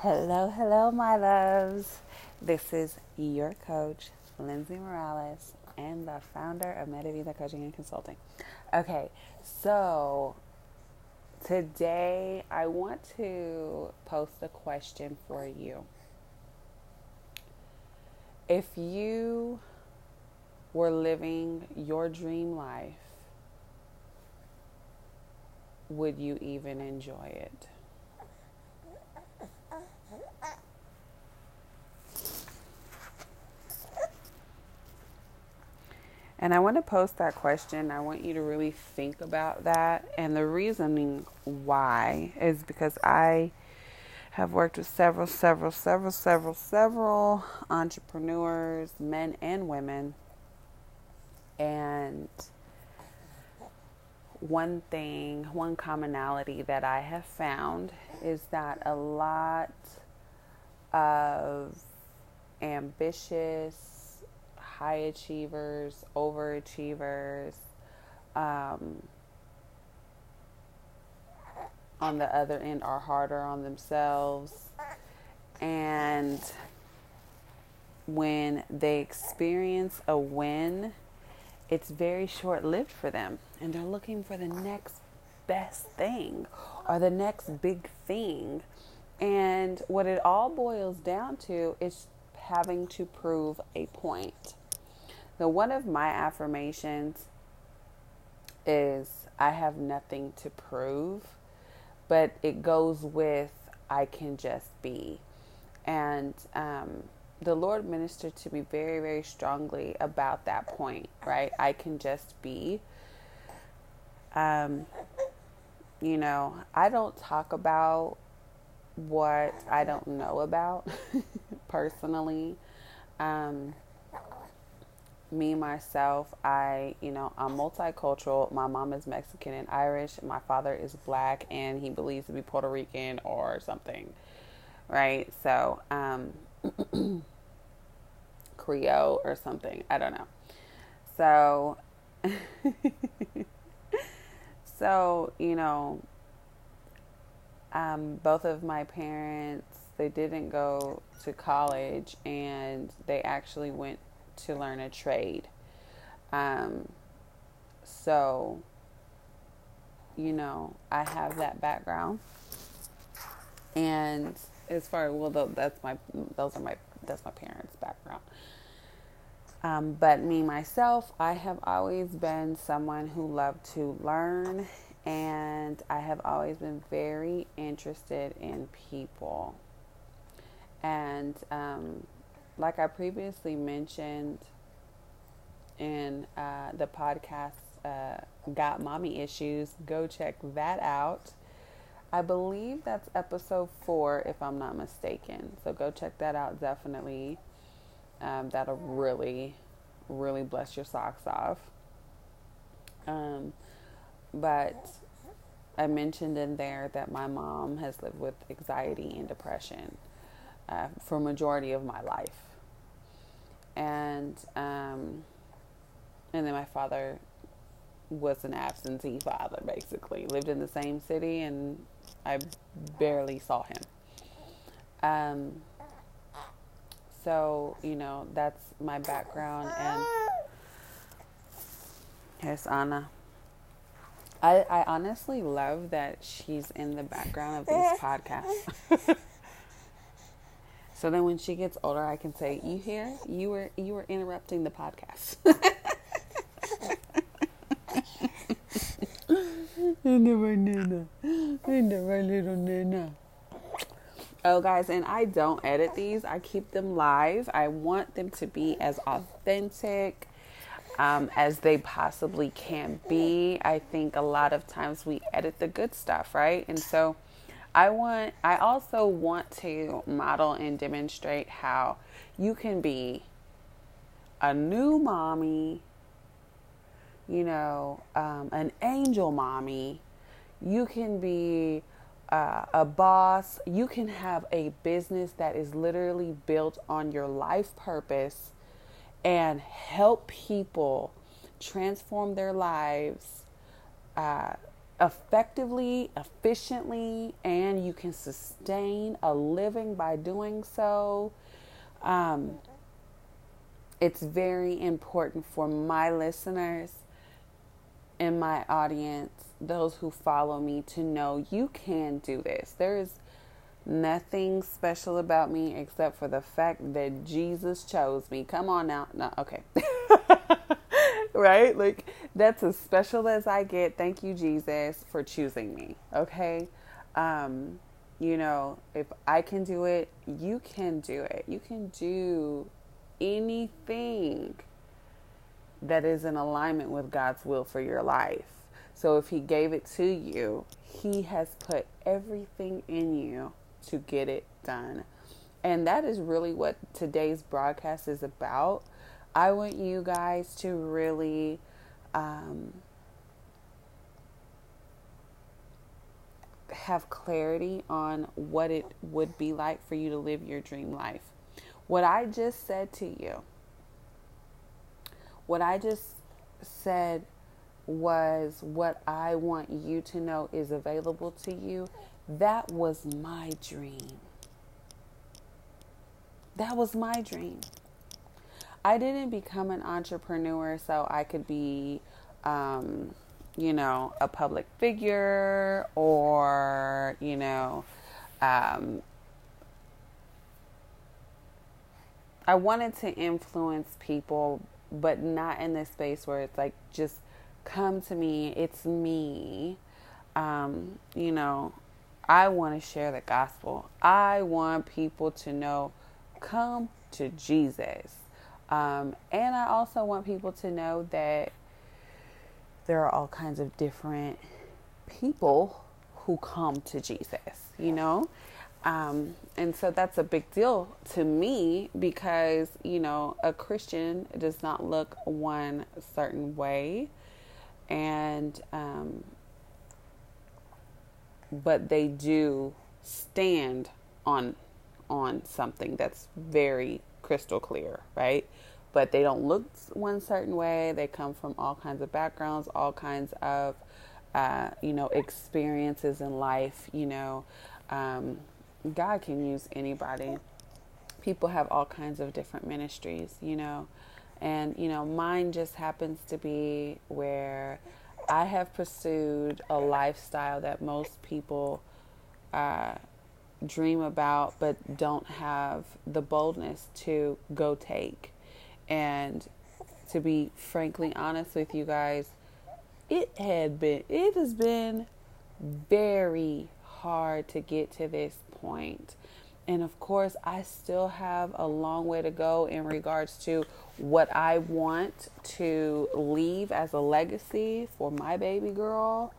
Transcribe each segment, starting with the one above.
Hello, hello, my loves. This is your coach, Lindsay Morales, and the founder of Medavida Coaching and Consulting. Okay, so today I want to post a question for you. If you were living your dream life, would you even enjoy it? And I want to post that question. I want you to really think about that. And the reasoning why is because I have worked with several, several, several, several, several entrepreneurs, men and women. And one thing, one commonality that I have found is that a lot of ambitious, high achievers, overachievers. Um, on the other end are harder on themselves. And when they experience a win, it's very short lived for them. And they're looking for the next best thing or the next big thing. And what it all boils down to is having to prove a point. So, one of my affirmations is I have nothing to prove, but it goes with I can just be. And um, the Lord ministered to me very, very strongly about that point, right? I can just be. Um, you know, I don't talk about what I don't know about personally. Um, me myself i you know i'm multicultural. My mom is mexican and irish. My father is black and he believes to be puerto rican or something right? So um creole or something. I don't know. So so you know um both of my parents they didn't go to college and they actually went to learn a trade. Um, so, you know, I have that background. And as far well, that's my those are my that's my parents' background. Um, but me myself, I have always been someone who loved to learn, and I have always been very interested in people. And um, like I previously mentioned in uh, the podcast, uh, Got Mommy Issues, go check that out. I believe that's episode four, if I'm not mistaken. So go check that out, definitely. Um, that'll really, really bless your socks off. Um, but I mentioned in there that my mom has lived with anxiety and depression uh, for majority of my life and um, and then my father was an absentee father basically. Lived in the same city and i barely saw him. Um, so you know that's my background and here's anna. I, I honestly love that she's in the background of these podcasts So then when she gets older, I can say, "You hear? You were you were interrupting the podcast." Oh, guys, and I don't edit these. I keep them live. I want them to be as authentic um, as they possibly can be. I think a lot of times we edit the good stuff, right? And so I want I also want to model and demonstrate how you can be a new mommy, you know, um, an angel mommy. You can be uh, a boss. You can have a business that is literally built on your life purpose and help people transform their lives uh, effectively, efficiently, and you can sustain a living by doing so. Um, it's very important for my listeners and my audience, those who follow me, to know you can do this. There is nothing special about me except for the fact that Jesus chose me. Come on now. No, okay. right? Like, that's as special as I get. Thank you, Jesus, for choosing me. Okay? Um, you know, if I can do it, you can do it. You can do anything that is in alignment with God's will for your life. So if He gave it to you, He has put everything in you to get it done. And that is really what today's broadcast is about. I want you guys to really um, have clarity on what it would be like for you to live your dream life. What I just said to you, what I just said was what I want you to know is available to you. That was my dream. That was my dream. I didn't become an entrepreneur so I could be, um, you know, a public figure or, you know, um, I wanted to influence people, but not in this space where it's like, just come to me, it's me. Um, you know, I want to share the gospel. I want people to know, come to Jesus. Um, and I also want people to know that there are all kinds of different people who come to Jesus, you know? Um, and so that's a big deal to me because, you know, a Christian does not look one certain way. And, um, but they do stand on on something that's very crystal clear, right? But they don't look one certain way. They come from all kinds of backgrounds, all kinds of, uh, you know, experiences in life. You know, um, God can use anybody. People have all kinds of different ministries, you know, and you know, mine just happens to be where I have pursued a lifestyle that most people uh, dream about, but don't have the boldness to go take. And to be frankly honest with you guys, it had been, it has been very hard to get to this point. And of course, I still have a long way to go in regards to what I want to leave as a legacy for my baby girl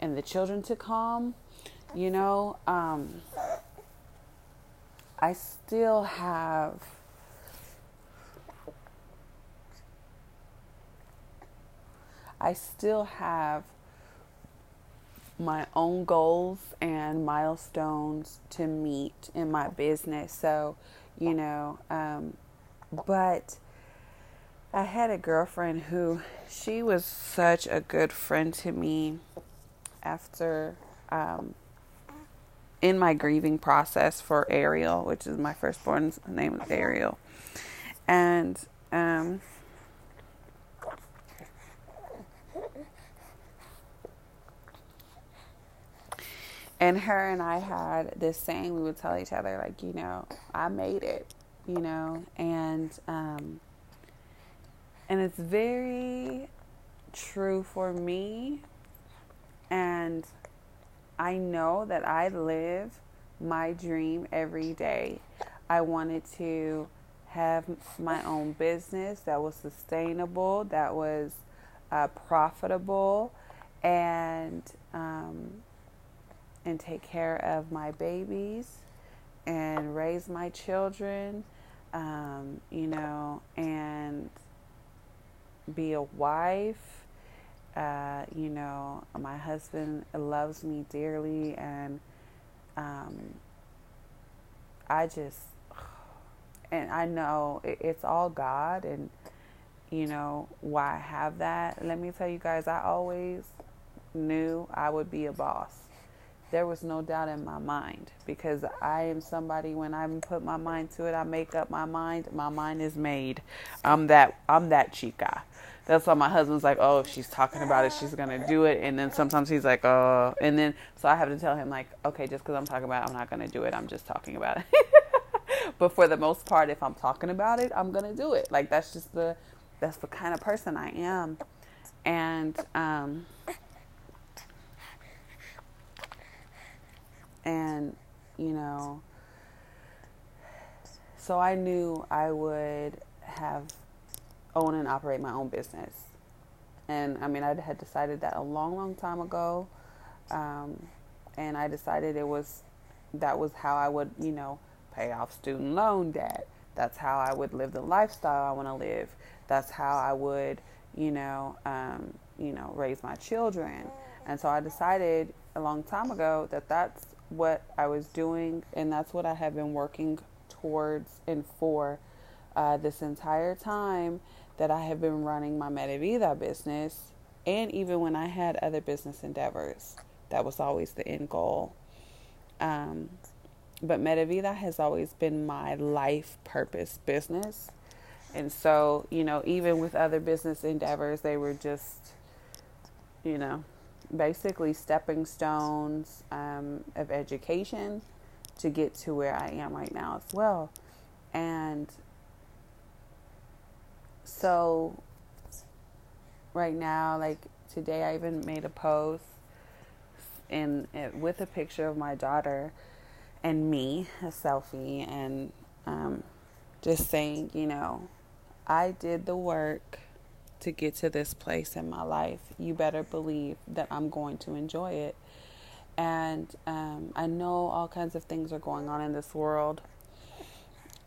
and the children to come. You know, um, I still have. I still have my own goals and milestones to meet in my business. So, you know, um, but I had a girlfriend who she was such a good friend to me after um, in my grieving process for Ariel, which is my firstborn's name is Ariel. And um, and her and I had this saying we would tell each other like, you know, I made it, you know, and um, and it's very true for me, and I know that I live my dream every day. I wanted to have my own business that was sustainable, that was uh, profitable, and um, and take care of my babies and raise my children, um, you know, and be a wife. Uh, you know, my husband loves me dearly, and um, I just, and I know it's all God, and you know why I have that. Let me tell you guys, I always knew I would be a boss. There was no doubt in my mind because I am somebody when I put my mind to it, I make up my mind, my mind is made. I'm that I'm that chica. That's why my husband's like, oh, if she's talking about it, she's gonna do it. And then sometimes he's like, oh, and then so I have to tell him like, okay, just because I'm talking about it, I'm not gonna do it. I'm just talking about it. but for the most part, if I'm talking about it, I'm gonna do it. Like that's just the that's the kind of person I am. And um and you know so I knew I would have own and operate my own business. And I mean, I had decided that a long, long time ago. Um, and I decided it was that was how I would, you know, pay off student loan debt. That's how I would live the lifestyle I want to live. That's how I would, you know, um, you know, raise my children. And so I decided a long time ago that that's what I was doing, and that's what I have been working towards and for uh, this entire time that I have been running my Medavida business, and even when I had other business endeavors, that was always the end goal. Um, but Medavida has always been my life purpose business. And so, you know, even with other business endeavors, they were just, you know, basically stepping stones um, of education to get to where I am right now as well. And so right now like today i even made a post in it with a picture of my daughter and me a selfie and um, just saying you know i did the work to get to this place in my life you better believe that i'm going to enjoy it and um, i know all kinds of things are going on in this world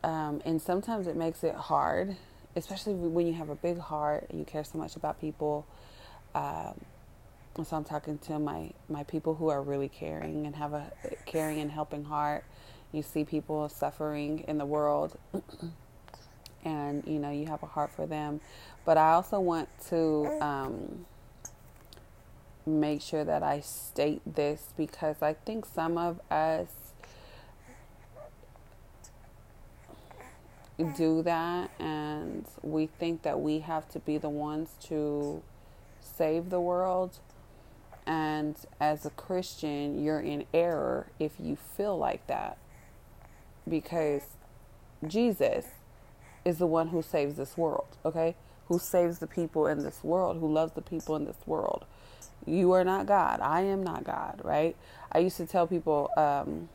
um, and sometimes it makes it hard especially when you have a big heart and you care so much about people. Um, so I'm talking to my my people who are really caring and have a caring and helping heart. You see people suffering in the world, and you know you have a heart for them. But I also want to um, make sure that I state this because I think some of us do that and we think that we have to be the ones to save the world. And as a Christian, you're in error if you feel like that. Because Jesus is the one who saves this world, okay? Who saves the people in this world, who loves the people in this world. You are not God. I am not God, right? I used to tell people, um,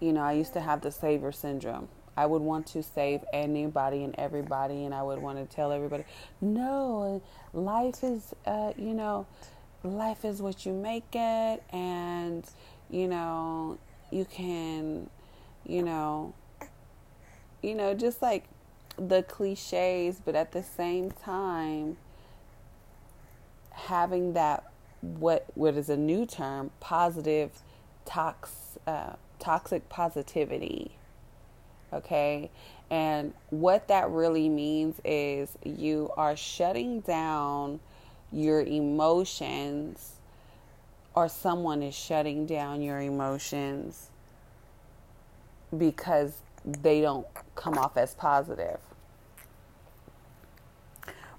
you know, I used to have the savior syndrome. I would want to save anybody and everybody, and I would want to tell everybody, no, life is, uh, you know, life is what you make it, and, you know, you can, you know, you know, just like the cliches, but at the same time, having that what what is a new term positive tox uh, toxic positivity Okay. And what that really means is you are shutting down your emotions, or someone is shutting down your emotions because they don't come off as positive.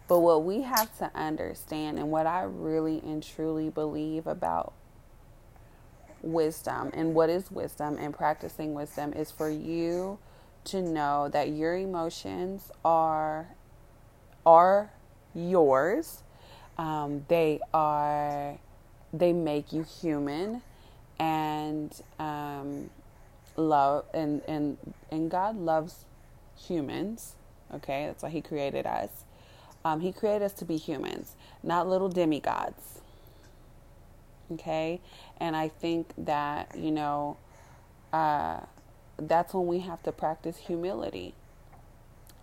But what we have to understand, and what I really and truly believe about wisdom and what is wisdom and practicing wisdom, is for you to know that your emotions are are yours. Um, they are they make you human, and um, love and and and God loves humans. Okay, that's why He created us. Um, he created us to be humans, not little demigods. Okay, and I think that you know. Uh, that's when we have to practice humility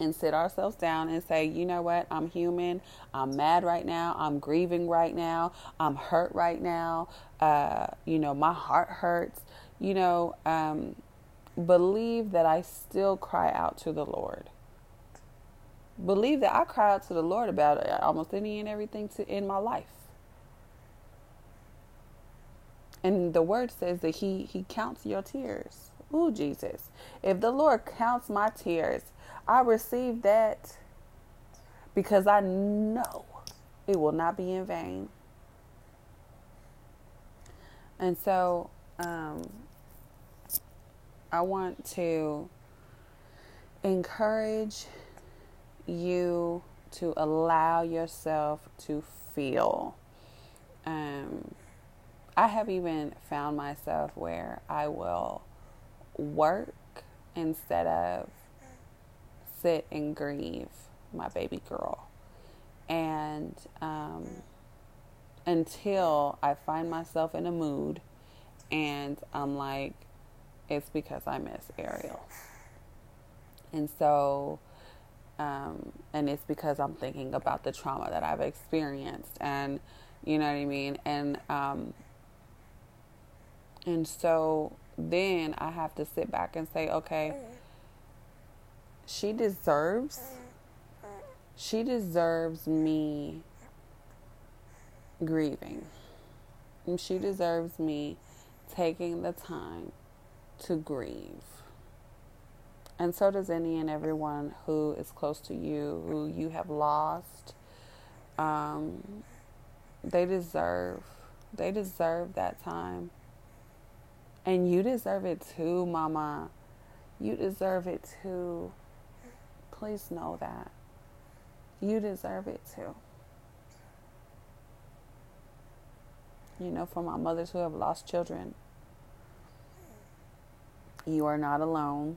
and sit ourselves down and say, you know what, I'm human. I'm mad right now. I'm grieving right now. I'm hurt right now. Uh, you know, my heart hurts. You know, um, believe that I still cry out to the Lord. Believe that I cry out to the Lord about almost any and everything to, in my life. And the word says that he he counts your tears. Ooh, Jesus. If the Lord counts my tears, I receive that because I know it will not be in vain. And so um, I want to encourage you to allow yourself to feel. Um, I have even found myself where I will work instead of sit and grieve my baby girl. And um, until I find myself in a mood and I'm like, it's because I miss Ariel. And so, um, and it's because I'm thinking about the trauma that I've experienced, and you know what I mean. And um, and so then I have to sit back and say, okay, she deserves, she deserves me grieving. And she deserves me taking the time to grieve. And so does any and everyone who is close to you, who you have lost. Um, they deserve, they deserve that time. And you deserve it too, mama. You deserve it too. Please know that. You deserve it too. You know, for my mothers who have lost children, you are not alone.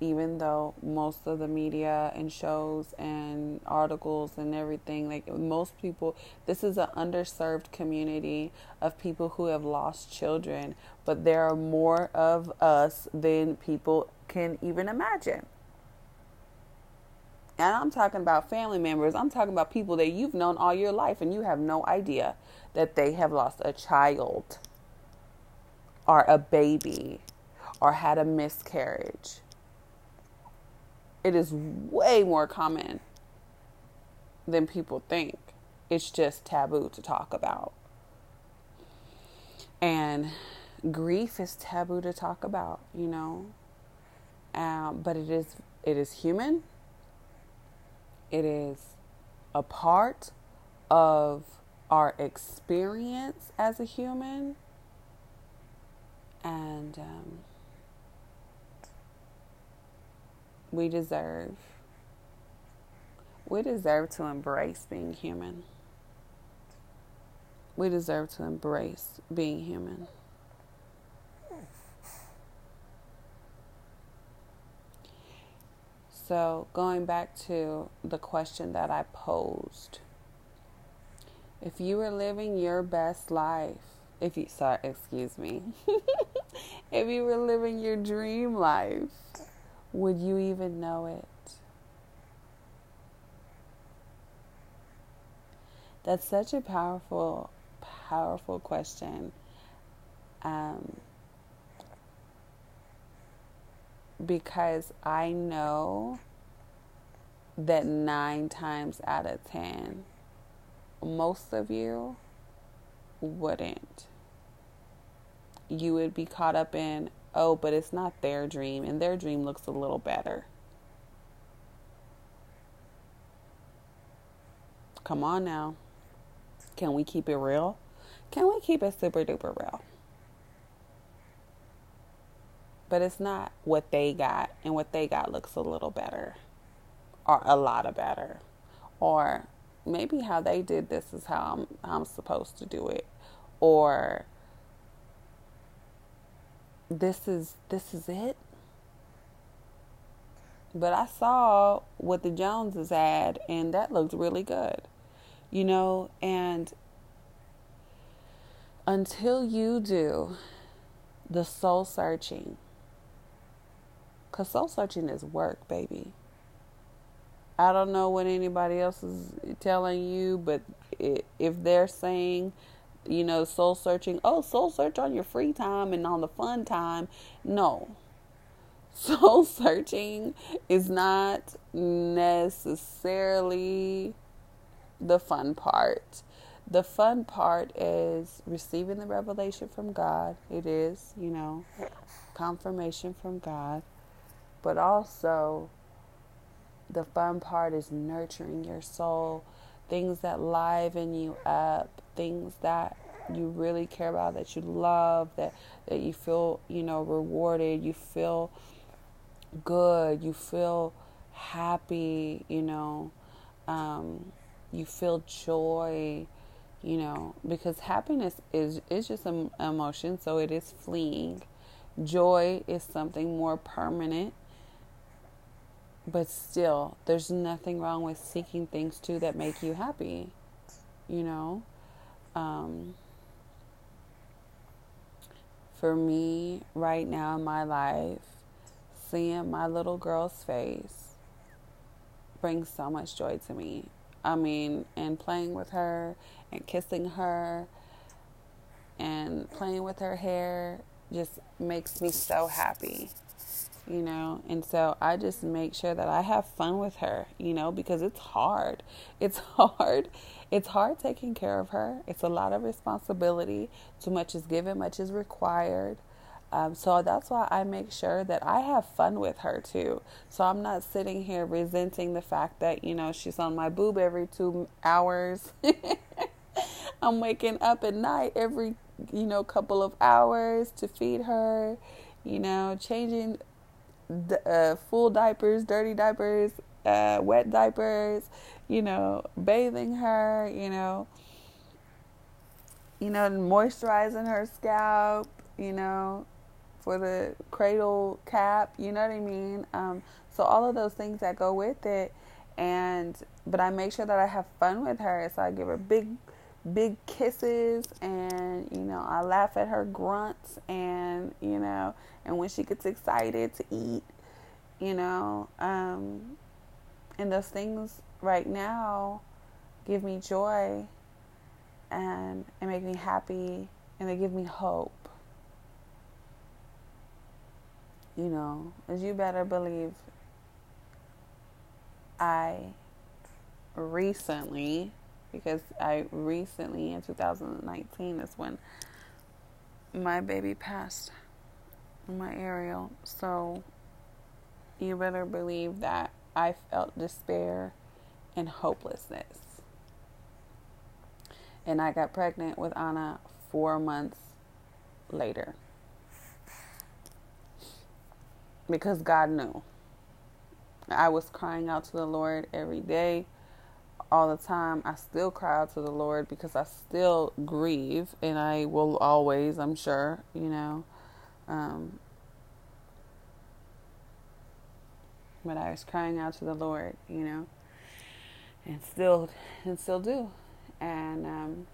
Even though most of the media and shows and articles and everything, like most people, this is an underserved community of people who have lost children, but there are more of us than people can even imagine. And I'm talking about family members. I'm talking about people that you've known all your life and you have no idea that they have lost a child or a baby or had a miscarriage. It is way more common than people think. It's just taboo to talk about. And grief is taboo to talk about, you know. Um, but it is it is human. It is a part of our experience as a human. And um, we deserve we deserve to embrace being human. We deserve to embrace being human. So, going back to the question that I posed, if you were living your best life, if you, sorry, excuse me, if you were living your dream life, would you even know it? That's such a powerful, powerful question. Um, because I know that nine times out of ten, most of you wouldn't. You would be caught up in, oh, but it's not their dream, and their dream looks a little better. Come on now. Can we keep it real? Can we keep it super duper real? But it's not what they got, and what they got looks a little better, or a lot of better, or maybe how they did this is how I'm, I'm supposed to do it, or this is this is it. But I saw what the Joneses had, and that looked really good, you know. And until you do the soul searching, because soul searching is work, baby. I don't know what anybody else is telling you, but if they're saying you know, soul searching. Oh, soul search on your free time and on the fun time. No. Soul searching is not necessarily the fun part. the fun part is receiving the revelation from God. It is, you know, confirmation from God. But also, the fun part is nurturing your soul, things that liven you up, things that you really care about, that you love, that, that you feel, you know, rewarded, you feel good, you feel happy, you know, um, you feel joy, you know, because happiness is is just an emotion, so it is fleeing. Joy is something more permanent, but still, there's nothing wrong with seeking things too that make you happy, you know. Um, for me, right now in my life, seeing my little girl's face brings so much joy to me. I mean, and playing with her and kissing her and playing with her hair just makes me so happy, you know. And so I just make sure that I have fun with her, you know, because it's hard. It's hard. It's hard taking care of her. It's a lot of responsibility. Too much is given, much is required. Um, so that's why I make sure that I have fun with her too. So I'm not sitting here resenting the fact that, you know, she's on my boob every two hours. I'm waking up at night every, you know, couple of hours to feed her, you know, changing uh, full diapers, dirty diapers, uh, wet diapers, you know, bathing her, you know, you know, moisturizing her scalp, you know, for the cradle cap, you know what I mean? Um, so all of those things that go with it and but I make sure that I have fun with her. So I give her big big kisses and you know, I laugh at her grunts and you know, and when she gets excited to eat, you know, um and those things right now give me joy and and make me happy and they give me hope. You know, as you better believe I recently because I recently in 2019 is when my baby passed my Ariel. So you better believe that I felt despair and hopelessness. And I got pregnant with Anna four months later. Because God knew. I was crying out to the Lord every day, all the time. I still cry out to the Lord because I still grieve, and I will always, I'm sure, you know. Um, but I was crying out to the Lord, you know, and still, and still do, and um,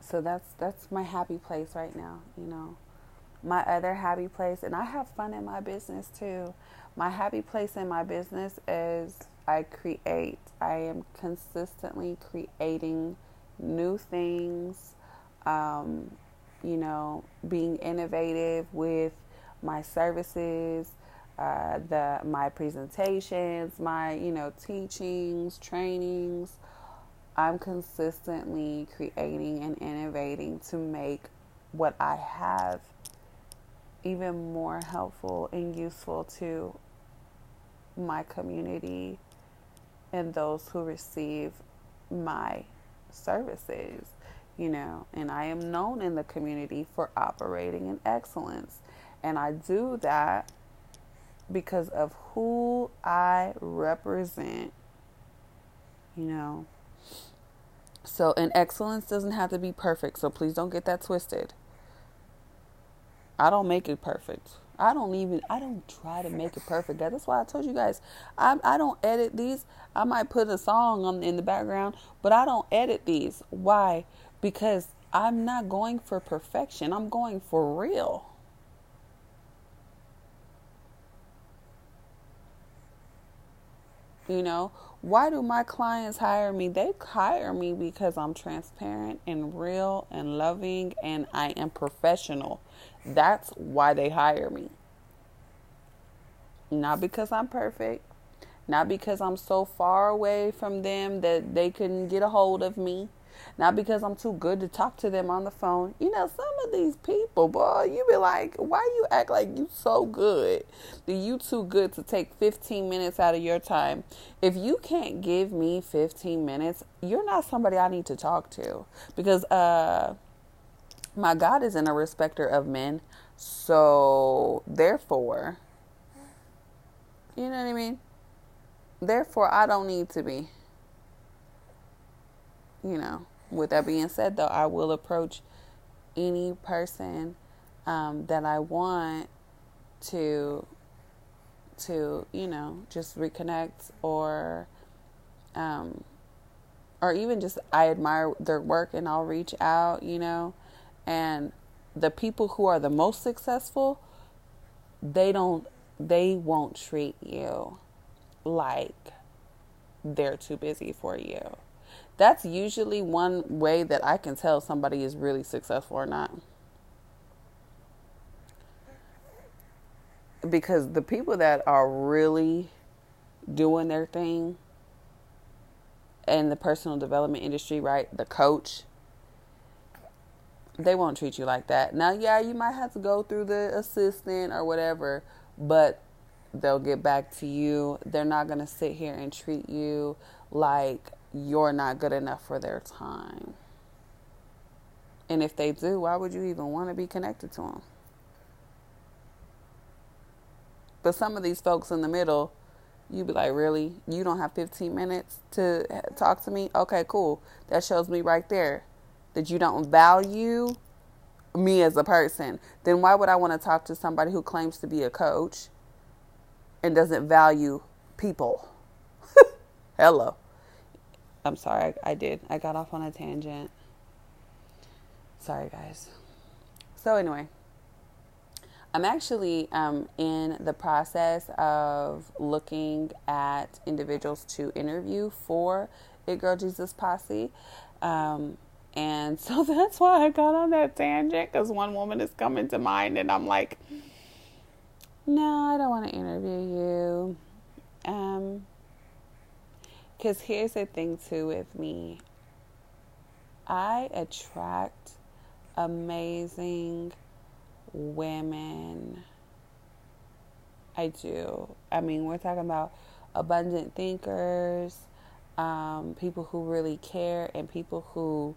so that's that's my happy place right now, you know my other happy place, and I have fun in my business too. My happy place in my business is I create. I am consistently creating new things, um, you know, being innovative with my services, uh, the my presentations, my you know teachings, trainings. I'm consistently creating and innovating to make what I have even more helpful and useful to my community and those who receive my services, you know, and I am known in the community for operating in excellence. And I do that because of who I represent, you know. So, and excellence doesn't have to be perfect, so please don't get that twisted. I don't make it perfect. I don't even I don't try to make it perfect. That's why I told you guys I I don't edit these. I might put a song on in the background, but I don't edit these. Why? Because I'm not going for perfection. I'm going for real. You know, why do my clients hire me? They hire me because I'm transparent and real and loving and I am professional. That's why they hire me. Not because I'm perfect, Not because I'm so far away from them that they couldn't get a hold of me. Not because I'm too good to talk to them on the phone. You know, some of these people, boy, you be like, why you act like you so good? That you too good to take 15 minutes out of your time. If you can't give me 15 minutes, you're not somebody I need to talk to. Because uh my God isn't a respecter of men. So therefore, you know what I mean? Therefore, I don't need to be. You know, with that being said, though, I will approach any person um, that I want to to you know just reconnect or um, or even just I admire their work and I'll reach out, you know, and the people who are the most successful, they don't they won't treat you like they're too busy for you. That's usually one way that I can tell somebody is really successful or not. Because the people that are really doing their thing in the personal development industry, right? The coach, they won't treat you like that. Now, yeah, you might have to go through the assistant or whatever, but they'll get back to you. They're not going to sit here and treat you like you're not good enough for their time. And if they do, why would you even want to be connected to them? But some of these folks in the middle, you'd be like, really? You don't have 15 minutes to eh, talk to me? Okay, cool. That shows me right there that you don't value me as a person. Then why would I want to talk to somebody who claims to be a coach and doesn't value people? Hello. I'm sorry, I, I did. I got off on a tangent. Sorry, guys. So, anyway, I'm actually um, in the process of looking at individuals to interview for It Girl Jesus Posse. Um, and so that's why I got on that tangent because one woman is coming to mind, and I'm like, no, I don't want to interview you. Um, because here's the thing, too, with me I attract amazing women. I do. I mean, we're talking about abundant thinkers, um, people who really care, and people who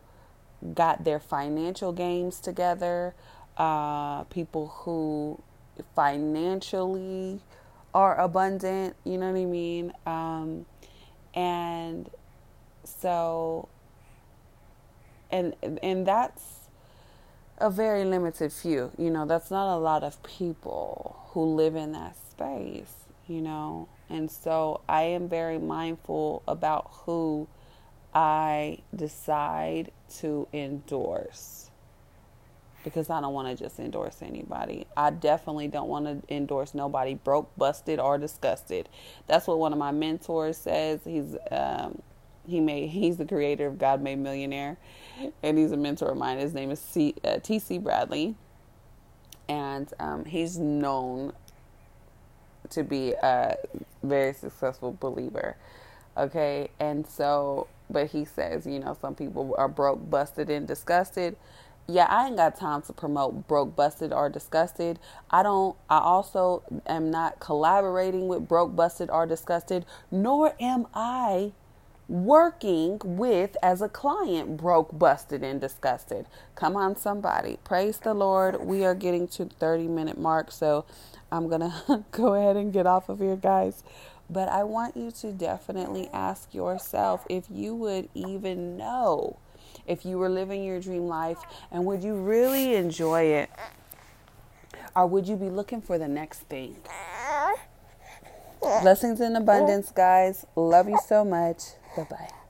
got their financial games together, uh, people who financially are abundant, you know what I mean? Um, and so and and that's a very limited few you know that's not a lot of people who live in that space you know? And so i am very mindful about who i decide to endorse because I don't want to just endorse anybody. I definitely don't want to endorse nobody broke, busted, or disgusted. That's what one of my mentors says. He's um, he made he's the creator of God Made Millionaire, and he's a mentor of mine. His name is C, uh, T.C. Bradley, and um, he's known to be a very successful believer. Okay, and so, but he says, you know, some people are broke, busted, and disgusted yeah, I ain't got time to promote broke, busted, or disgusted. I don't, I also am not collaborating with broke, busted, or disgusted, nor am I working with as a client broke, busted, and disgusted. Come on, somebody. Praise the Lord. We are getting to 30 minute mark, so I'm to go ahead and get off of here, guys. But I want you to definitely ask yourself if you would even know if you were living your dream life and would you really enjoy it? Or would you be looking for the next thing? Blessings in abundance, guys. Love you so much. Bye bye.